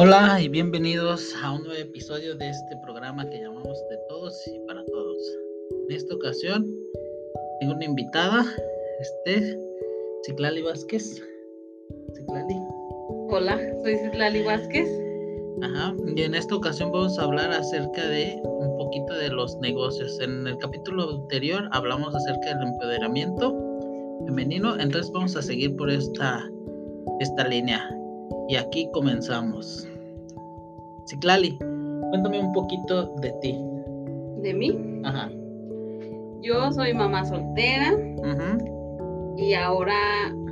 Hola y bienvenidos a un nuevo episodio de este programa que llamamos De Todos y para Todos. En esta ocasión tengo una invitada, este, Ciclali Vázquez. Ciclali. Hola, soy Ciclali Vázquez. Ajá, y en esta ocasión vamos a hablar acerca de un poquito de los negocios. En el capítulo anterior hablamos acerca del empoderamiento femenino, entonces vamos a seguir por esta, esta línea. Y aquí comenzamos. Ciclali, cuéntame un poquito de ti. ¿De mí? Ajá. Yo soy mamá soltera y ahora,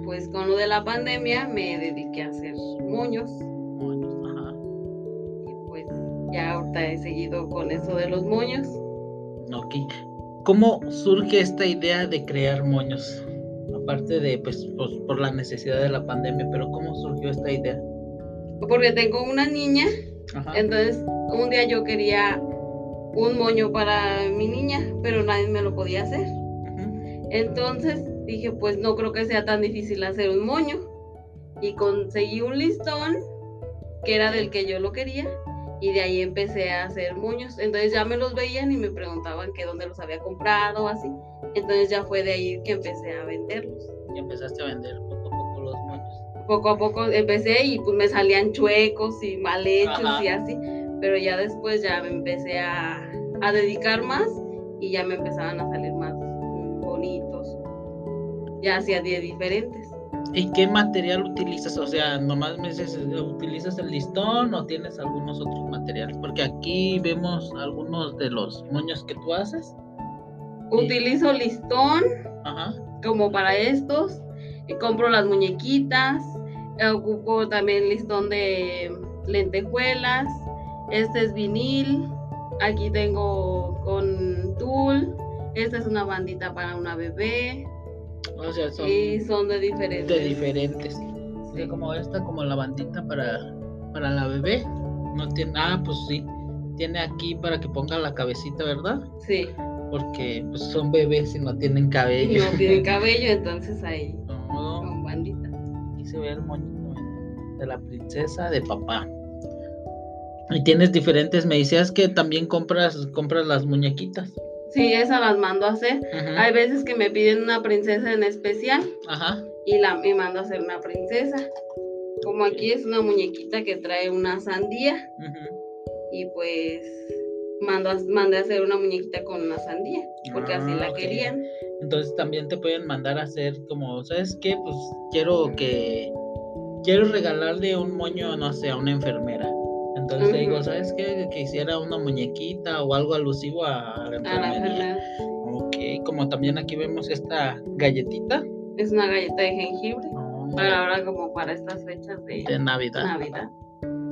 pues con lo de la pandemia, me dediqué a hacer moños. Moños, ajá. Y pues ya ahorita he seguido con eso de los moños. Ok. ¿Cómo surge esta idea de crear moños? Aparte de, pues, pues, por la necesidad de la pandemia, pero ¿cómo surgió esta idea? Porque tengo una niña, Ajá. entonces un día yo quería un moño para mi niña, pero nadie me lo podía hacer. Entonces dije, pues no creo que sea tan difícil hacer un moño. Y conseguí un listón que era del que yo lo quería. Y de ahí empecé a hacer moños. Entonces ya me los veían y me preguntaban que dónde los había comprado así. Entonces ya fue de ahí que empecé a venderlos. Y empezaste a vender poco a poco los moños. Poco a poco empecé y pues me salían chuecos y mal hechos Ajá. y así. Pero ya después ya me empecé a, a dedicar más y ya me empezaban a salir más bonitos. Ya hacía 10 diferentes. ¿Y qué material utilizas? O sea, nomás me dices, ¿utilizas el listón o tienes algunos otros materiales? Porque aquí vemos algunos de los moños que tú haces. Utilizo listón Ajá. como para estos. y compro las muñequitas. Ocupo también listón de lentejuelas. Este es vinil. Aquí tengo con tul. Esta es una bandita para una bebé. O sea, son Y son de diferentes. de diferentes. O sea, como esta, como la bandita para, para la bebé. No tiene, ah, pues sí. Tiene aquí para que ponga la cabecita, ¿verdad? Sí. Porque pues, son bebés y no tienen Y cabello. no tienen cabello, entonces ahí No, con bandita. aquí se ve el moñito de la princesa de papá. Y tienes diferentes, me decías que también compras, compras las muñequitas. Sí, esas las mando a hacer. Hay veces que me piden una princesa en especial Ajá. y la me mando a hacer una princesa. Como aquí es una muñequita que trae una sandía y pues mando a, mandé a hacer una muñequita con una sandía porque así Ah, la ok. querían. Entonces también te pueden mandar a hacer como, ¿sabes qué? Pues quiero que quiero regalarle un moño, no sé, a una enfermera. Entonces te digo. ¿sabes qué? Que hiciera una muñequita o algo alusivo a, a la A la enfermería. enfermera. Ok, como también aquí vemos esta galletita. Es una galleta de jengibre Oh, para ahora como para estas fechas de de Navidad. Navidad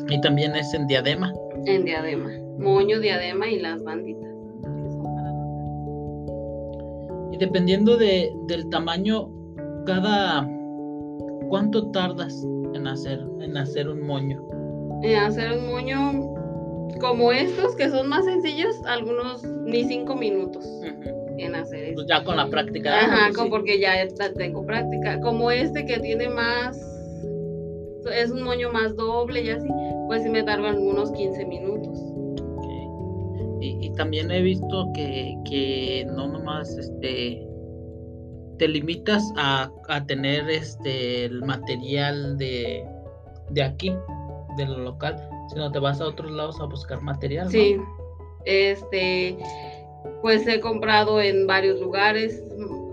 Y también es en diadema. en diadema. Moño, diadema y las banditas. que son para las Y dependiendo de, del tamaño, cada ¿cuánto tardas en hacer, en hacer un moño? Eh, hacer un moño como estos que son más sencillos, algunos ni cinco minutos en hacer Pues esto. ya con la práctica. Ajá, pues como sí. porque ya tengo práctica. Como este que tiene más, es un moño más doble y así, pues sí me tardan unos 15 minutos. Ok. Y, y también he visto que, que no nomás este te limitas a, a tener este el material de, de aquí, de lo local, sino te vas a otros lados a buscar material. ¿no? Sí, este, pues he comprado en varios lugares,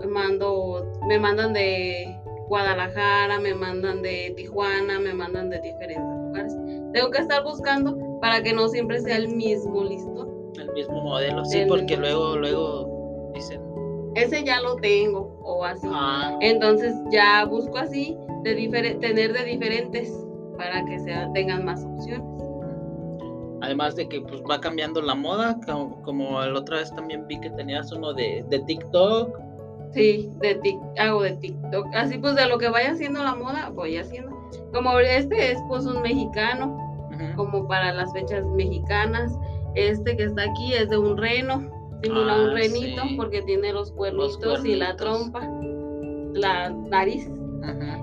mando, me mandan de Guadalajara, me mandan de Tijuana, me mandan de diferentes lugares. Tengo que estar buscando para que no siempre sea el mismo listón. El mismo modelo, sí, El porque luego, luego dicen, Ese ya lo tengo o así. ah, Entonces ya busco así, de tener de diferentes para que sea, tengan más opciones. Además de que pues va cambiando la moda, como, como la otra vez también vi que tenías uno de, de TikTok. Sí, de tic, hago de TikTok. Así pues de lo que vaya haciendo la moda, voy haciendo. Como este es pues un mexicano, como para las fechas mexicanas. Este que está aquí es de un reno, simula Ah, un renito sí. porque tiene los cuernitos y la cuernitos. trompa, la nariz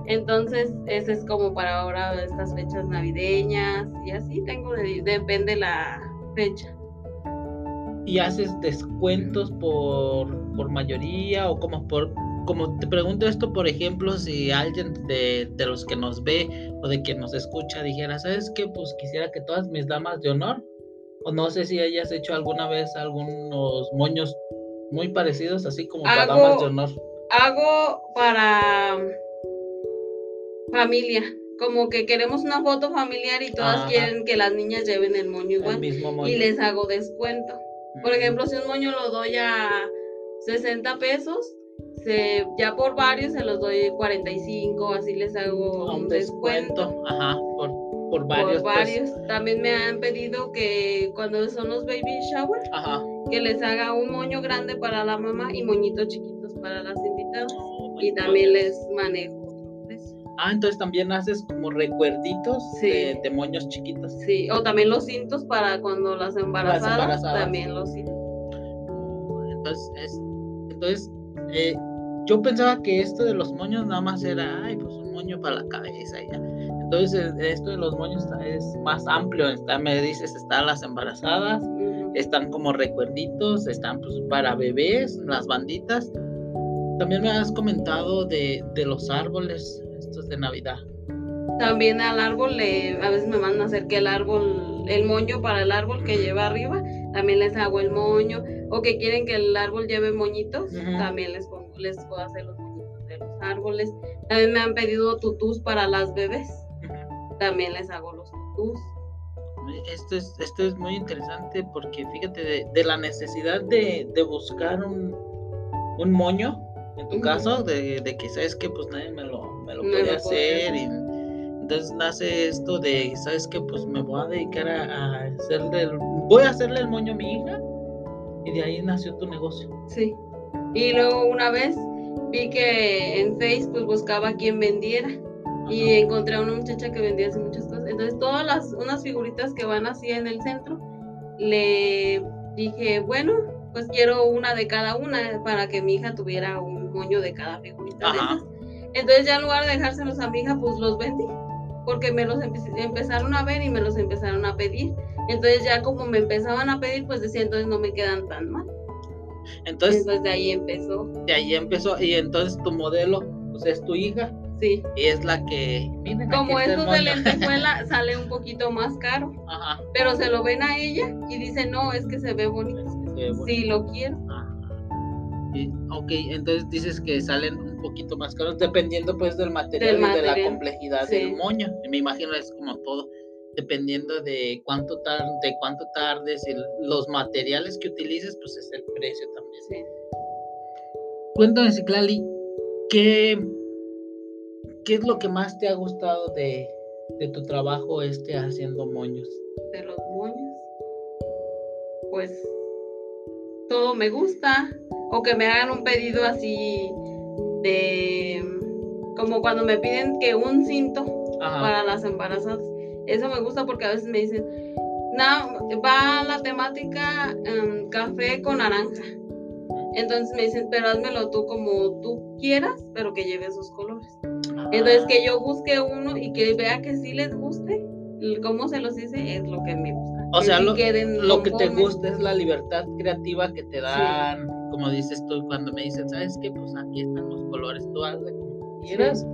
Entonces, ese es como para ahora estas fechas navideñas y así tengo, de- depende la fecha. ¿Y haces descuentos por, por mayoría o como por... Como te pregunto esto, por ejemplo, si alguien de, de los que nos ve o de quien nos escucha dijera, ¿sabes qué? Pues quisiera que todas mis damas de honor, o no sé si hayas hecho alguna vez algunos moños muy parecidos, así como para damas de honor. Hago para familia, como que queremos una foto familiar y todas Ajá. quieren que las niñas lleven el moño El igual mismo moño. y les hago descuento. Por ejemplo, si un moño lo doy a 60 pesos, se, ya por varios se los doy 45, así les hago un descuento. Ajá, por, por varios. por pues. varios. También me han pedido que cuando son los baby shower, Ajá. que les haga un moño grande para la mamá y moñitos chiquitos para las invitadas. No, Y también les manejo. Ah, entonces también haces como recuerditos Sí. de, de moños chiquitos. Sí, o también los cintos para cuando las embarazadas, embarazadas. también los cintos. Entonces, es, entonces eh, yo pensaba que esto de los moños nada más era, ay, pues un moño para la cabeza y ya. Entonces, eh, esto de los moños está- es más amplio. Está, me dices, están las embarazadas, están como recuerditos, están pues para bebés, las banditas. También me has comentado de, de los árboles, estos de Navidad. También al árbol, le, a veces me mandan a hacer que el árbol, el moño para el árbol que lleva arriba, también les hago el moño. O que quieren que el árbol lleve moñitos, Ujú. también les, pongo, les puedo hacer los moñitos de los árboles. También me han pedido tutús para las bebés, también les hago los tutús. Esto es, esto es muy interesante porque fíjate, de, de la necesidad de, de buscar un, un moño, en tu caso, de, de que sabes que pues nadie me lo, me lo puede hacer. Y, entonces nace esto de, sabes que pues me voy a dedicar a, a hacerle, el- voy a hacerle el moño a mi hija. Y de ahí nació tu negocio. Sí. Y luego una vez vi que en Facebook buscaba quien vendiera. y encontré a una muchacha que vendía así muchas cosas. Entonces, todas las unas figuritas que van así en el centro, le dije, bueno, pues quiero una de cada una para que mi hija tuviera un moño de cada figurita de Ajá. esas. Entonces, ya en lugar de dejárselos a mi hija, pues los vendí. Porque me los empe- empezaron a ver y me los empezaron a pedir. Entonces, ya como me empezaban a pedir, pues decía, entonces no me quedan tan mal. Entonces, Entonces, de ahí empezó. de ahí empezó. Y entonces tu modelo pues es tu hija. Sí. Y es la que. Como estos de lentejuela sale un poquito más caro. Ajá. pero se lo ven a ella y dicen, no, es que se ve bonito. Que bonito. Sí, lo quiero. Ajá. Y, ok, entonces dices que salen un poquito más caros dependiendo pues del material Del y de la complejidad sí. del moño. Me imagino es como todo, dependiendo de cuánto tar de cuánto tardes y los materiales que utilices, pues es el precio también. Sí. Cuéntame, Ciclali, ¿qué, ¿qué es lo que más te ha gustado de, de tu trabajo este haciendo moños? De los moños. Pues todo me gusta. O que me hagan un pedido así de como cuando me piden que un cinto Ajá. para las embarazadas. Eso me gusta porque a veces me dicen, no, va la temática em, café con naranja. Entonces me dicen, pero házmelo tú como tú quieras, pero que lleve esos colores. Entonces Ah, que yo busque uno y que vea que sí les guste, cómo se los hice es lo que me gusta. O sea, lo- lo que te gusta es la libertad creativa que te dan, como dices tú, cuando me dicen, ¿sabes qué? Pues aquí están los colores, tú hazle como quieras.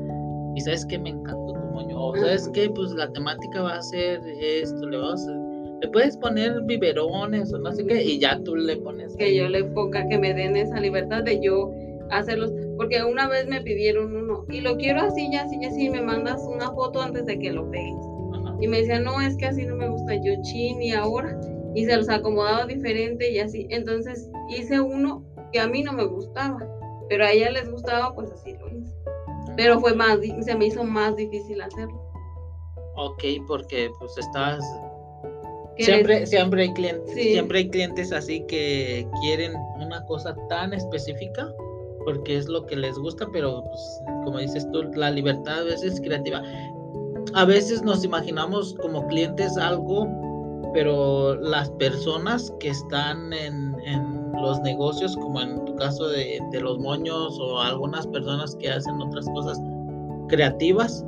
Y sabes que me encantó tu moño. O sabes que pues la temática va a ser esto, le vas a- le puedes poner biberones o no sé qué, y ya tú le pones. Que ahí. yo le ponga, que me den esa libertad de yo hacerlos. Porque una vez me pidieron uno y lo quiero así, ya así, ya así, me mandas una foto antes de que lo pegues. Y me decían, no, es que así no me gusta yo chin y ahora. Y se los acomodaba diferente y así. Entonces hice uno que a mí no me gustaba, pero a ella les gustaba, pues así lo hice. Pero fue más, se me hizo más difícil hacerlo. Ok, porque pues. Que Siempre, siempre hay clientes, Sí. siempre hay clientes así que quieren una cosa tan específica porque es lo que les gusta, pero pues, como dices tú, la libertad a veces es creativa. A veces nos imaginamos como clientes algo, pero las personas que están en, en los negocios, como en tu caso de, de los moños o algunas personas que hacen otras cosas, creativas,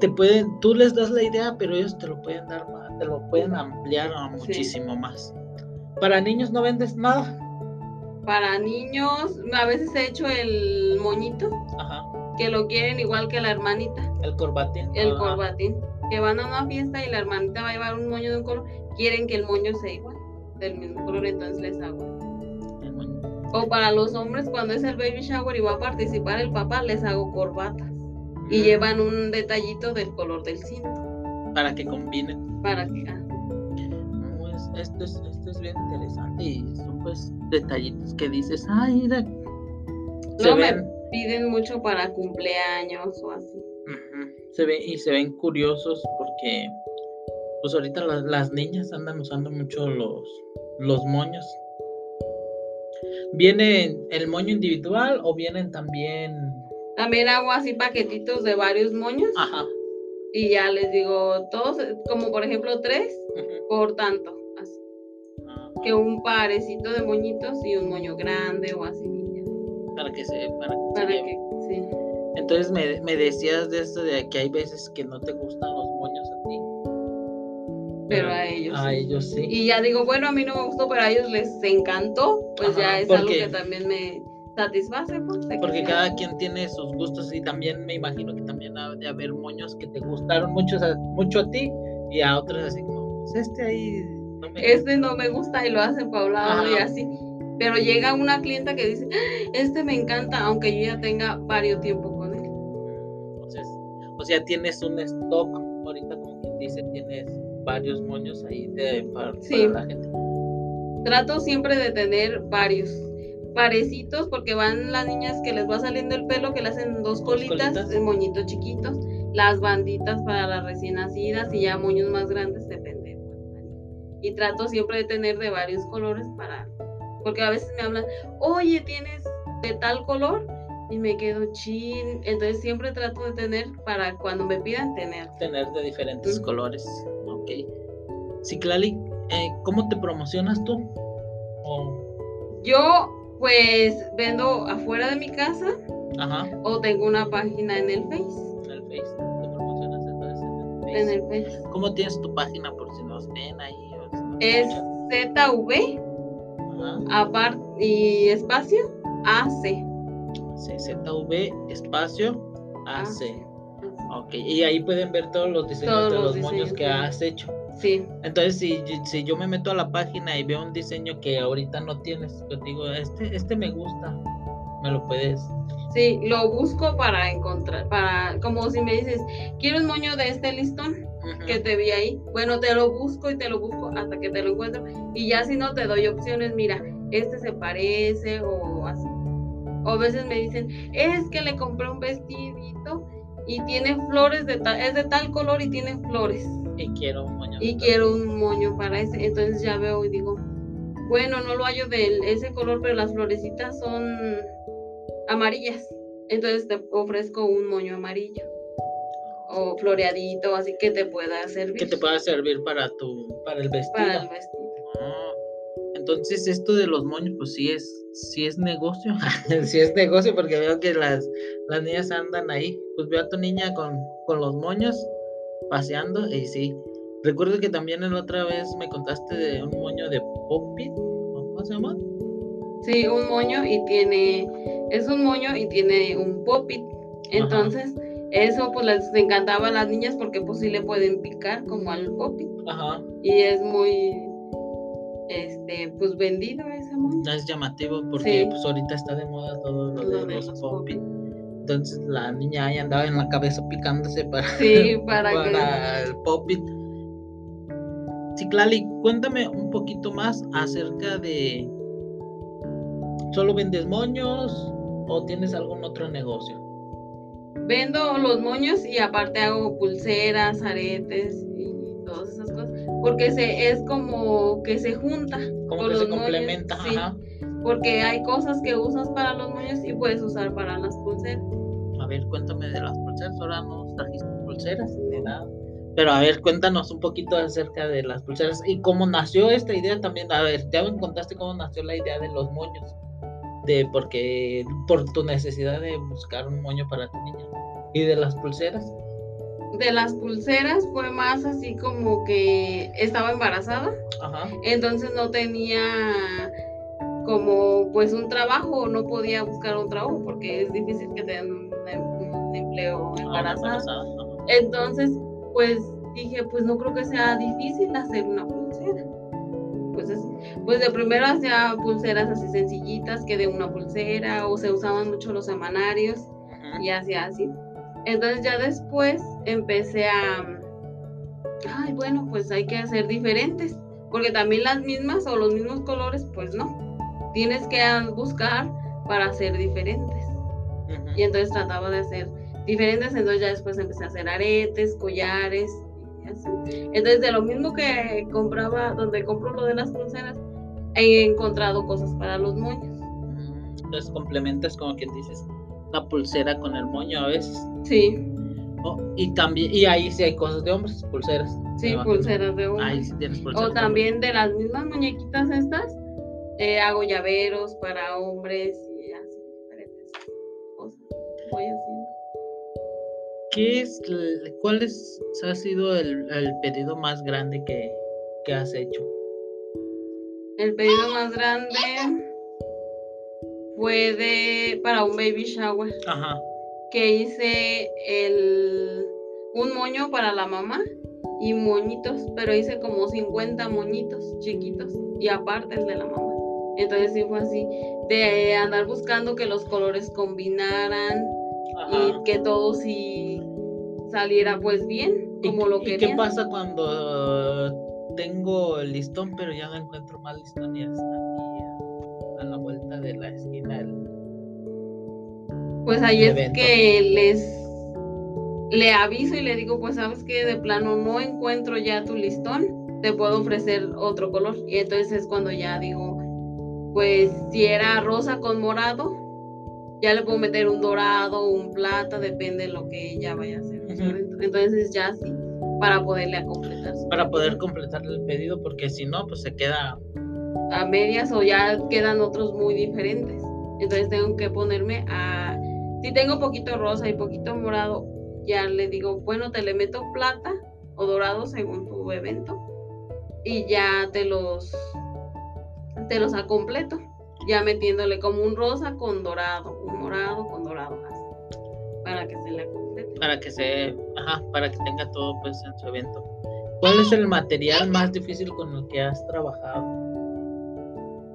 te pueden, tú les das la idea, pero ellos te lo pueden dar más, te lo pueden ampliar a muchísimo más. Para niños no vendes nada. Para niños, a veces he hecho el moñito, Ajá. Que lo quieren igual que la hermanita, El corbatín. el corbatín, que van a una fiesta y la hermanita va a llevar un moño de un color, quieren que el moño sea igual, del mismo color, entonces les hago. El moño. O para los hombres, cuando es el baby shower y va a participar el papá, les hago corbatas. Y Mm, llevan un detallito del color del cinto. Para que combinen. Para que. ah, No, es- esto, es, esto es bien interesante y son pues detallitos que dices, ay, mira. Se No ven, piden mucho para cumpleaños o así. se ven y se ven curiosos porque pues ahorita las, las niñas andan usando mucho los, los moños. ¿Viene el moño individual o vienen también? También hago así paquetitos de varios moños. Ajá. Y ya les digo, todos, como por ejemplo tres por tanto. Así. ah, Que un parecito de moñitos y un moño grande o así. Para que se, para que Para que. Sí. Entonces me, me decías de esto de que hay veces que no te gustan los moños a ti. Pero a ellos. A sí. ellos sí. Y ya digo, bueno, a mí no me gustó, pero a ellos les encantó. Pues Ajá, ya es algo que también me satisface. Pues, Porque sea- cada quien tiene sus gustos y también me imagino que también ha de haber moños que te gustaron mucho a, mucho a ti y a otros así como, pues este ahí no me este no me gusta y lo hacen para un lado y así. Pero llega una clienta que dice, "Ah, este me encanta, aunque yo ya tenga varios tiempo con él. Entonces, o sea, tienes un stock, ahorita como quien dice, tienes varios moños ahí de, para, para la gente. Trato siempre de tener varios parecitos porque van las niñas que les va saliendo el pelo, que le hacen dos colitas, colitas. eh, moñitos chiquitos, las banditas para las recién nacidas y ya moños más grandes, depende. Y trato siempre de tener de varios colores para, porque a veces me hablan, oye, tienes de tal color y me quedo chin, entonces siempre trato de tener para cuando me pidan tener. Tener de diferentes colores. Ok. Ciclali, eh, ¿cómo te promocionas tú? Yo pues vendo afuera de mi casa ajá, o tengo una página en el Face. en el Face. ¿Te promocionas entonces en el Face? En el Face. ¿Cómo tienes tu página por si nos ven ahí? O si nos Es? ZV Ajá. aparte y espacio AC. Sí, ZV espacio AC. AC. Ok, y ahí pueden ver todos los diseños Todos de los los moños que sí. has hecho. Sí, Entonces, si, si yo me meto a la página y veo un diseño que ahorita no tienes, yo digo, este, este me gusta, me lo puedes. Sí, lo busco para encontrar, para, como si me dices, quiero un moño de este listón que te vi ahí. Bueno, te lo busco y te lo busco hasta que te lo encuentro. Y ya si no te doy opciones, mira, este se parece o así. O a veces me dicen, es que le compré un vestidito y tiene flores de tal, es de tal color y tiene flores. Y quiero un moño. y de quiero un moño para ese. Entonces ya veo y digo, bueno, no lo hallo de ese color, pero las florecitas son amarillas. Entonces te ofrezco un moño amarillo o floreadito, así que te pueda servir Que te pueda servir para tu, para el vestido. para el vestido. Ah, Entonces esto de los moños, pues sí es, sí es negocio. sí es negocio porque veo que las, las niñas andan ahí. Pues veo a tu niña con, con los moños paseando y sí. Recuerdo que también la otra vez me contaste de un moño de Poppy. ¿Cómo se llama? Sí, un moño y tiene, es un moño y tiene un popit. Entonces, eso pues les encantaba a las niñas porque pues sí le pueden picar como al popit. Ajá. Y es muy, este, pues vendido ese moño. Es llamativo porque Sí. pues ahorita está de moda todo lo, Lo de de los Poppy. Entonces la niña ahí andaba en la cabeza picándose para, Sí, para, que... para el Poppit. Ciclali, cuéntame un poquito más acerca de. ¿Solo vendes moños o tienes algún otro negocio? Vendo los moños y aparte hago pulseras, aretes y todas esas cosas. Porque se, es como que se junta. Como que se los moños, complementa, sí. ajá. Porque hay cosas que usas para los moños y puedes usar para las pulseras. A ver, cuéntame de las pulseras. Ahora no trajiste pulseras ni nada. Pero a ver, cuéntanos un poquito acerca de las pulseras y cómo nació esta idea también. A ver, ya me contaste cómo nació la idea de los moños. De porque por tu necesidad de buscar un moño para tu niña. ¿Y de las pulseras? De las pulseras fue más así como que estaba embarazada, Ajá. entonces no tenía como pues un trabajo, no podía buscar un trabajo porque es difícil que te den un, un empleo Ah, embarazada. Entonces, pues dije, pues no creo que sea difícil hacer una pulsera. Pues así. De primero hacía pulseras así sencillitas, que de una pulsera, o se usaban mucho los semanarios, Ujú. y hacía así. Entonces ya después empecé a, ay, bueno, pues hay que hacer diferentes, porque también las mismas o los mismos colores, pues no. Tienes que buscar para hacer diferentes. Y entonces trataba de hacer diferentes, entonces ya después empecé a hacer aretes, collares así. Entonces de lo mismo que compraba, donde compro lo de las pulseras, he encontrado cosas para los moños. Entonces complementas como quien dices la pulsera con el moño a veces. Sí, Oh, y también, y ahí sí hay cosas de hombres, pulseras. sí, pulseras de oro. Ahí sí tienes pulseras. O de también de las mismas muñequitas estas, eh, hago llaveros para hombres ¿Qué es, cuál es, ha sido el, el pedido más grande que, que has hecho? El pedido más grande fue de para un baby shower. Ajá. que hice el, un moño para la mamá y moñitos, pero hice como 50 moñitos chiquitos y aparte el de la mamá. Entonces sí fue así, de andar buscando que los colores combinaran Ajá. y que todo sí saliera pues bien, ¿Y como lo ¿Y qué pasa cuando tengo el listón, pero ya no encuentro más listón y está aquí a, a la vuelta de la esquina? el- Pues ahí es evento. que les le aviso y le digo, pues sabes que de plano no encuentro ya tu listón, te puedo ofrecer otro color. Y entonces es cuando ya digo, pues si era rosa con morado, ya le puedo meter un dorado, un plata, depende de lo que ella vaya a hacer. Entonces ya sí, para poderle a completar. Para poder completar el pedido, porque si no, pues se queda. a medias o ya quedan otros muy diferentes. Entonces tengo que ponerme a... Si tengo poquito rosa y poquito morado, ya le digo, bueno, te le meto plata o dorado según tu evento y ya te los te los completo, ya metiéndole como un rosa con dorado, un morado con dorado así, para que se le complete. Para que se, ajá, para que tenga todo pues en su evento. ¿Cuál es el material más difícil con el que has trabajado?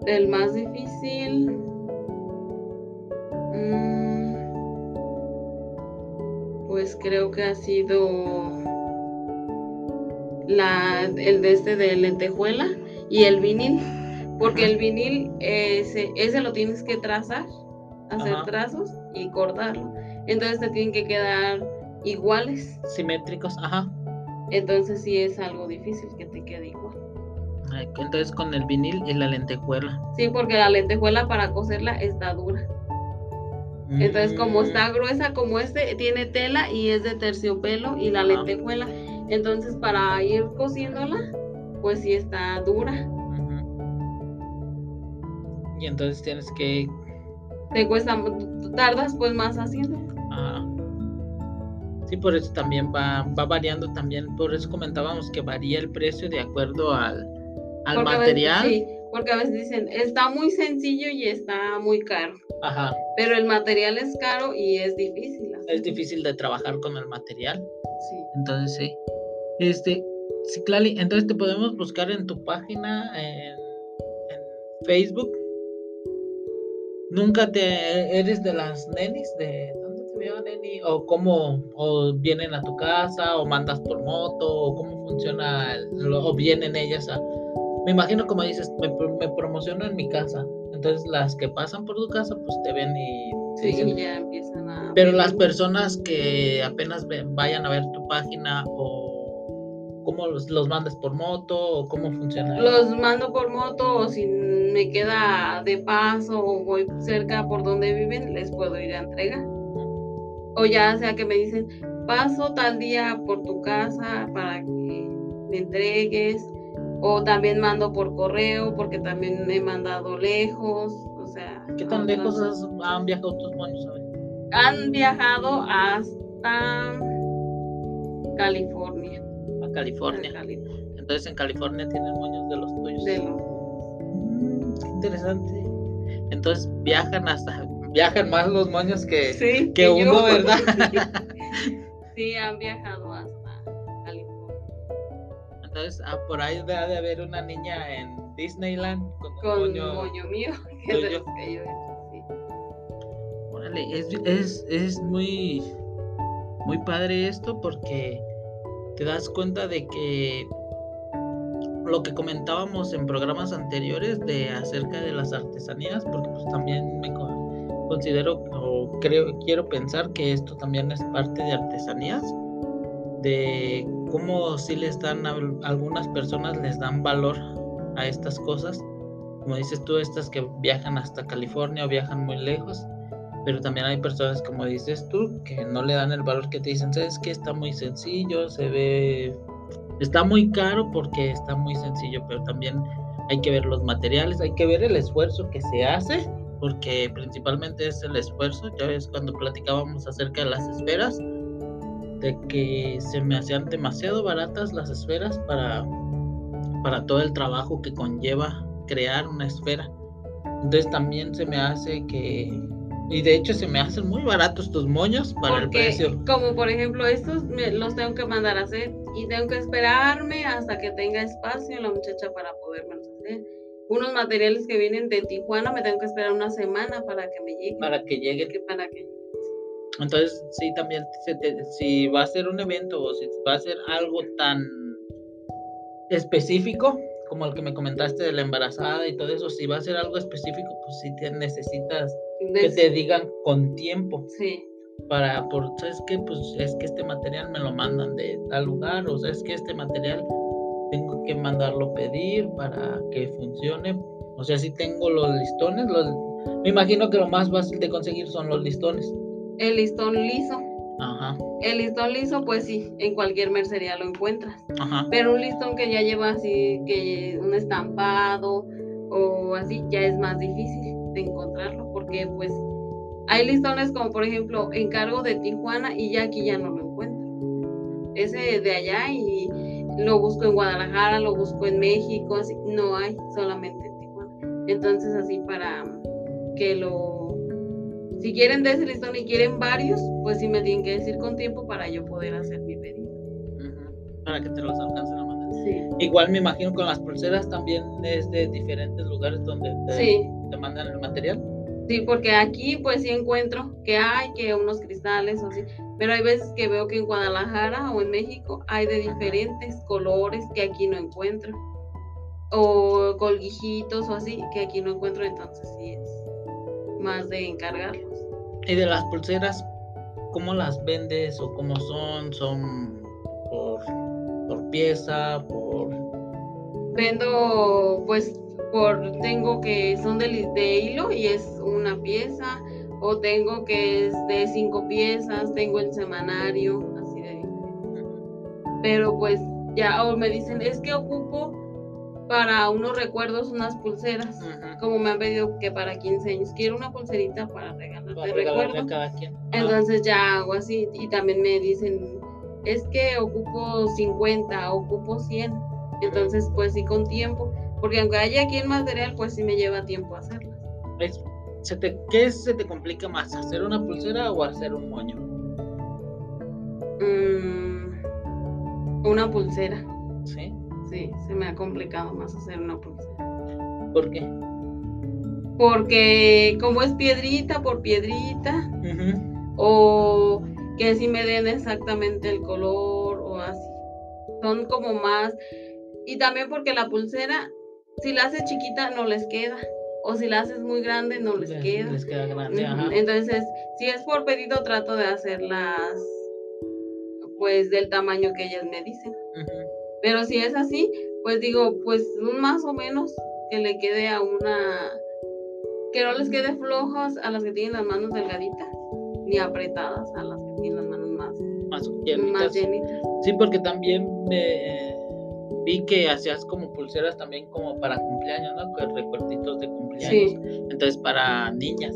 El más difícil. mm, pues creo que ha sido la, el de este de lentejuela y el vinil. Porque el vinil, ese, ese lo tienes que trazar, hacer Ajá. trazos y cortarlo. Entonces te tienen que quedar iguales. Simétricos, ajá. Entonces sí es algo difícil que te quede igual. Entonces con el vinil y la lentejuela. Sí, porque la lentejuela para coserla está dura. Entonces, como Mm, está gruesa como este, tiene tela y es de terciopelo y la Ajá. lentejuela. Entonces, para ir cosiéndola, pues sí está dura. Y entonces tienes que Te cuesta, tardas pues más haciendo. ah, Sí, por eso también va, va variando también, por eso comentábamos que varía el precio de acuerdo al, al Porque a veces- material. sí, porque a veces dicen, está muy sencillo y está muy caro. Ajá. Pero el material es caro y es difícil. Es difícil de trabajar con el material. Sí. Entonces sí. Este, sí, Clali, entonces te podemos buscar en tu página en, en Facebook. Nunca te eres de las nenis de o cómo o vienen a tu casa o mandas por moto o cómo funciona el- o vienen ellas a me imagino como dices me, me promociono en mi casa entonces las que pasan por tu casa pues te ven y Sí, dicen, ya empiezan a. pero las personas que apenas ve- vayan a ver tu página o cómo los, los mandas por moto o cómo funciona. Los mando por moto o si me queda de paso o voy cerca por donde viven, les puedo ir a entregar. O ya sea que me dicen, paso tal día por tu casa para que me entregues. O también mando por correo porque también he mandado lejos. o sea. ¿Qué tan otras- lejos has- han viajado tus ver. Han viajado hasta California. A California. California. Entonces en California tienen moños de los tuyos. De los- Mm, qué interesante. Entonces viajan hasta, viajan más los moños que, Sí, que yo. uno, ¿verdad? Sí, han viajado hasta California. Entonces ah, por ahí debe de haber una niña en Disneyland con un moño. moño mío, que es los que yo he hecho, sí. Órale, es, es, es muy, muy padre esto porque te das cuenta de que lo que comentábamos en programas anteriores de acerca de las artesanías, porque pues también me considero o creo quiero pensar que esto también es parte de artesanías, de cómo si les dan a algunas personas les dan valor a estas cosas, como dices tú, estas que viajan hasta California o viajan muy lejos, pero también hay personas, como dices tú, que no le dan el valor que te dicen, sabes que está muy sencillo, se ve, está muy caro porque está muy sencillo, pero también hay que ver los materiales, hay que ver el esfuerzo que se hace, porque principalmente es el esfuerzo, ya ves cuando platicábamos acerca de las esferas, de que se me hacían demasiado baratas las esferas para, para todo el trabajo que conlleva crear una esfera. Entonces también se me hace que, y de hecho se me hacen muy baratos tus moños para el Porque, precio. como por ejemplo, estos me- los tengo que mandar a hacer y tengo que esperarme hasta que tenga espacio la muchacha para podérmelos hacer. Unos materiales que vienen de Tijuana me tengo que esperar una semana para que me lleguen. Para que llegue. que para que Entonces sí, también se te- si va a ser un evento o si va a ser algo tan específico como el que me comentaste de la embarazada y todo eso, si va a ser algo específico, pues sí te necesitas que des- te digan con tiempo. sí, para, por, ¿sabes qué? Pues es que este material me lo mandan de tal lugar, o sea, es que este material tengo que mandarlo pedir para que funcione. O sea, si tengo los listones, los, me imagino que lo más fácil de conseguir son los listones. el listón liso. Ajá, El listón liso, pues sí, en cualquier mercería lo encuentras. ajá. Pero un listón que ya lleva así, que un estampado o así, ya es más difícil de encontrarlo, porque pues hay listones como por ejemplo encargo de Tijuana y ya aquí ya no lo encuentro. Ese de allá y lo busco en Guadalajara, lo busco en México, así, no hay, solamente en Tijuana. Entonces así para que lo... Si quieren de ese listón y quieren varios, pues sí me tienen que decir con tiempo para yo poder hacer mi pedido. Para que te los alcancen a mandar. Sí. Igual me imagino con las pulseras también es de diferentes lugares donde te, Sí, te mandan el material. Sí, porque aquí pues sí encuentro que hay que unos cristales o así, pero hay veces que veo que en Guadalajara o en México hay de diferentes colores que aquí no encuentro. O colguijitos o así que aquí no encuentro, entonces sí es más de encargarlos. Y de las pulseras, ¿cómo las vendes o cómo son? ¿Son por, por pieza? ¿Por...? Vendo pues por, tengo que son de, de hilo y es una pieza, o tengo que es de cinco piezas, tengo el semanario, así de pero pues ya o me dicen es que ocupo para unos recuerdos unas pulseras como me han pedido que para 15 años quiero una pulserita para regalar Para de regalarle a recuerdo cada quien. Entonces ya hago así y también me dicen es que ocupo 50 ocupo 100 entonces pues sí con tiempo porque aunque haya aquí el material pues sí me lleva tiempo hacerlas Es- ¿se te, ¿Qué se te complica más? ¿Hacer una pulsera o hacer un moño? Mm, una pulsera ¿Sí? sí se me ha complicado más hacer una pulsera ¿Por qué? porque como es piedrita por piedrita, o que si me den exactamente el color, o así. Son como más. Y también porque la pulsera, si la haces chiquita, no les queda. O si la haces muy grande, no les Les- queda. Les queda grande, Ujú, ajá. Entonces, si es por pedido, trato de hacerlas pues del tamaño que ellas me dicen. Ujú. Pero si es así, pues digo, pues un más o menos que le quede a una, que no les quede flojos a las que tienen las manos delgaditas, ni apretadas a las que tienen las manos más, Más más llenitas. llenitas. Sí, porque también me, vi que hacías como pulseras también como para cumpleaños, ¿no? Con recuerditos de cumpleaños. Entonces para niñas.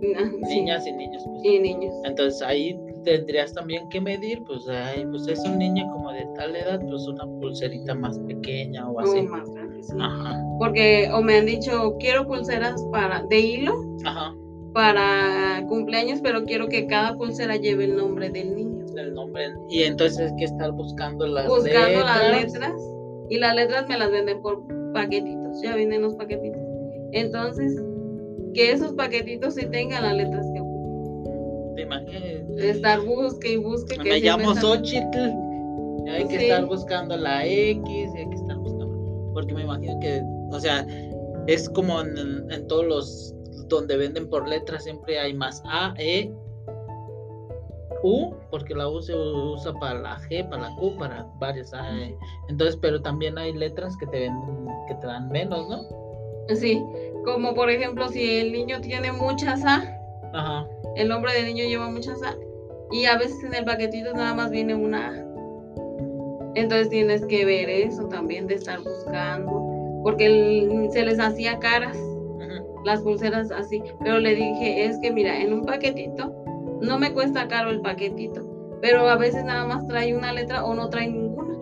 Sí, Niñas y niños. pues. y niños. Entonces ahí tendrías también que medir, pues, ay, pues es un niño como de tal edad, pues una pulserita más pequeña o así. O más grandes, sí. Ajá, Porque o me han dicho, quiero pulseras para de hilo ajá. para cumpleaños, pero quiero que cada pulsera lleve el nombre del niño. El nombre. Y entonces hay que estar buscando las Buscando letras. las letras y las letras me las venden por paquetitos, ya vienen los paquetitos. Entonces, que esos paquetitos sí tengan las letras que ocupo. Te imaginas. De estar busque y busque. que Me llamo Xochitl. y hay que Sí. estar buscando la X, y hay que estar buscando. Porque me imagino que, o sea, es como en, en todos los donde venden por letras, siempre hay más A, E, U, porque la U se usa para la G, para la Q, para varias A, E. Entonces, pero también hay letras que te venden, que te dan menos, ¿no? Sí, como por ejemplo, si el niño tiene muchas A, Ajá. el nombre del niño lleva muchas A, y a veces en el paquetito nada más viene una A. Entonces tienes que ver eso también, de estar buscando, porque el- se les hacía caras las pulseras así, pero le dije, es que mira, en un paquetito no me cuesta caro el paquetito, pero a veces nada más trae una letra o no trae ninguna.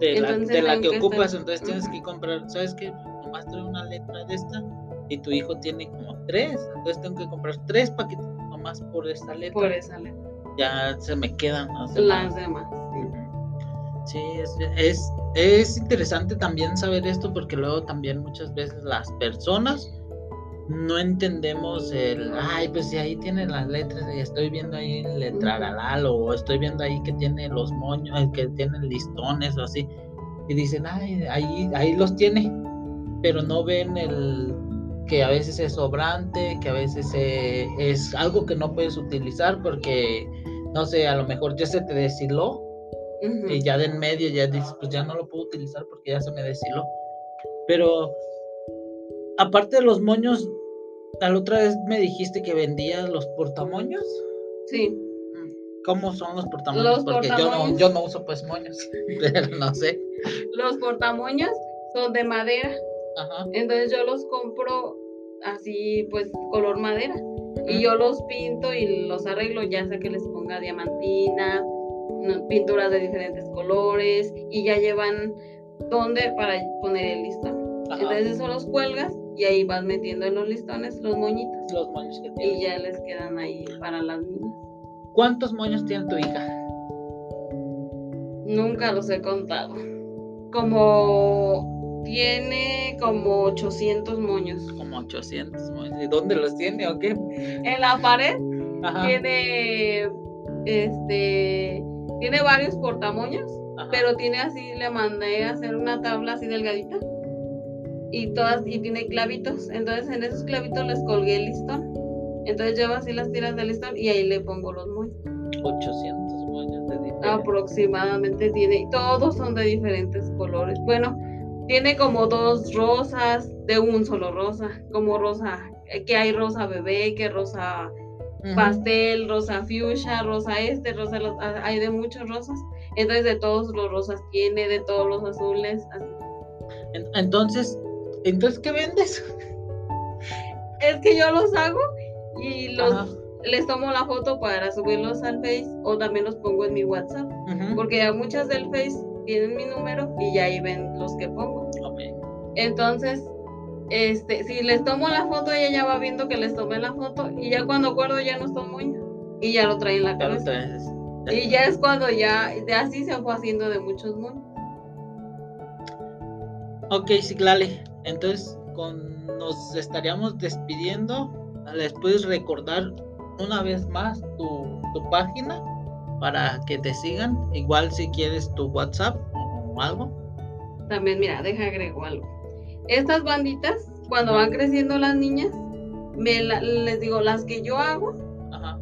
de la, Entonces de la tengo que que ocupas, estar- entonces tienes que comprar, ¿sabes qué? Nomás trae una letra de esta y tu hijo tiene como tres, entonces tengo que comprar tres paquetes nomás por esta letra. Por esa letra. Ya se me quedan las demás. Las demás. Sí, es, es, es interesante también saber esto porque luego también muchas veces las personas no entendemos el, ay, pues si ahí tiene las letras y estoy viendo ahí el letraral o estoy viendo ahí que tiene los moños, que tiene listones o así, y dicen, ay, ahí, ahí los tiene, pero no ven el que a veces es sobrante, que a veces eh, es algo que no puedes utilizar porque, no sé, a lo mejor ya se te deshiló y ya de en medio ya dices, pues ya no lo puedo utilizar porque ya se me deshiló. Pero aparte de los moños, la otra vez me dijiste que vendías los portamoños. Sí, ¿Cómo son los portamoños? Los porque yo no, yo no uso pues moños, pero no sé. los portamoños son de madera, Ajá. entonces yo los compro así, pues color madera, y yo los pinto y los arreglo, ya sea que les ponga diamantina, pinturas de diferentes colores, y ya llevan donde para poner el listón. Ajá. Entonces eso los cuelgas y ahí vas metiendo en los listones los moñitos, los moños que y tienes. ya les quedan ahí para las niñas. ¿Cuántos moños tiene tu hija? Nunca los he contado. Como tiene como 800 moños. Como 800 moños. ¿Y dónde los tiene o qué? En la pared Ajá. tiene este tiene varios portamoños, ajá. pero tiene así le mandé a hacer una tabla así delgadita. Y todas y tiene clavitos, entonces en esos clavitos les colgué el listón. Entonces llevo así las tiras del listón y ahí le pongo los moños. 800 moños de aproximadamente tiene, y todos son de diferentes colores. Bueno, tiene como dos rosas de un solo rosa, como rosa, eh, que hay rosa bebé, que rosa pastel, rosa fuchsia, rosa este, rosa, los- ah, hay de muchos rosas. Entonces de todos los rosas tiene, de todos los azules, así. En- Entonces, ¿entonces qué vendes? Es que yo los hago y los Ajá. les tomo la foto para subirlos al Face o también los pongo en mi WhatsApp, porque ya muchas del Face tienen mi número y ya ahí ven los que pongo. Ok. Entonces, este, si les tomo la foto, ella ya va viendo que les tomé la foto y ya cuando acuerdo ya no está moño y ya lo trae en la cabeza. Y ya es cuando ya, de así se fue haciendo de muchos moños. Ok, Ciglali. Entonces, con, nos estaríamos despidiendo. ¿Les puedes recordar una vez más tu, tu página para que te sigan? Igual si quieres tu WhatsApp o algo. También, mira, deja agrego algo. Estas banditas, cuando van creciendo las niñas, me la- les digo, las que yo hago, Ajá.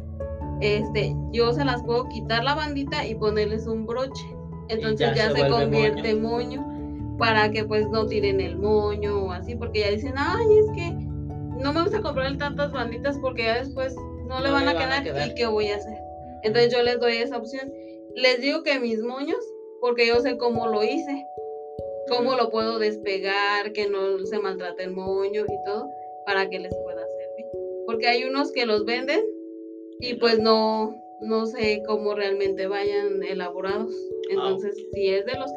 este, yo se las puedo quitar la bandita y ponerles un broche. Entonces ya ya, se convierte en moño para que pues no tiren el moño o así, porque ya dicen, ay, es que no me gusta comprar tantas banditas porque ya después no le No van, a, van a quedar, quedar. y qué voy a hacer. Entonces yo les doy esa opción. Les digo que mis moños, porque yo sé cómo lo hice. cómo lo puedo despegar, que no se maltrate el moño y todo, para que les pueda servir. Porque hay unos que los venden y pues no, no sé cómo realmente vayan elaborados. Entonces, si es de los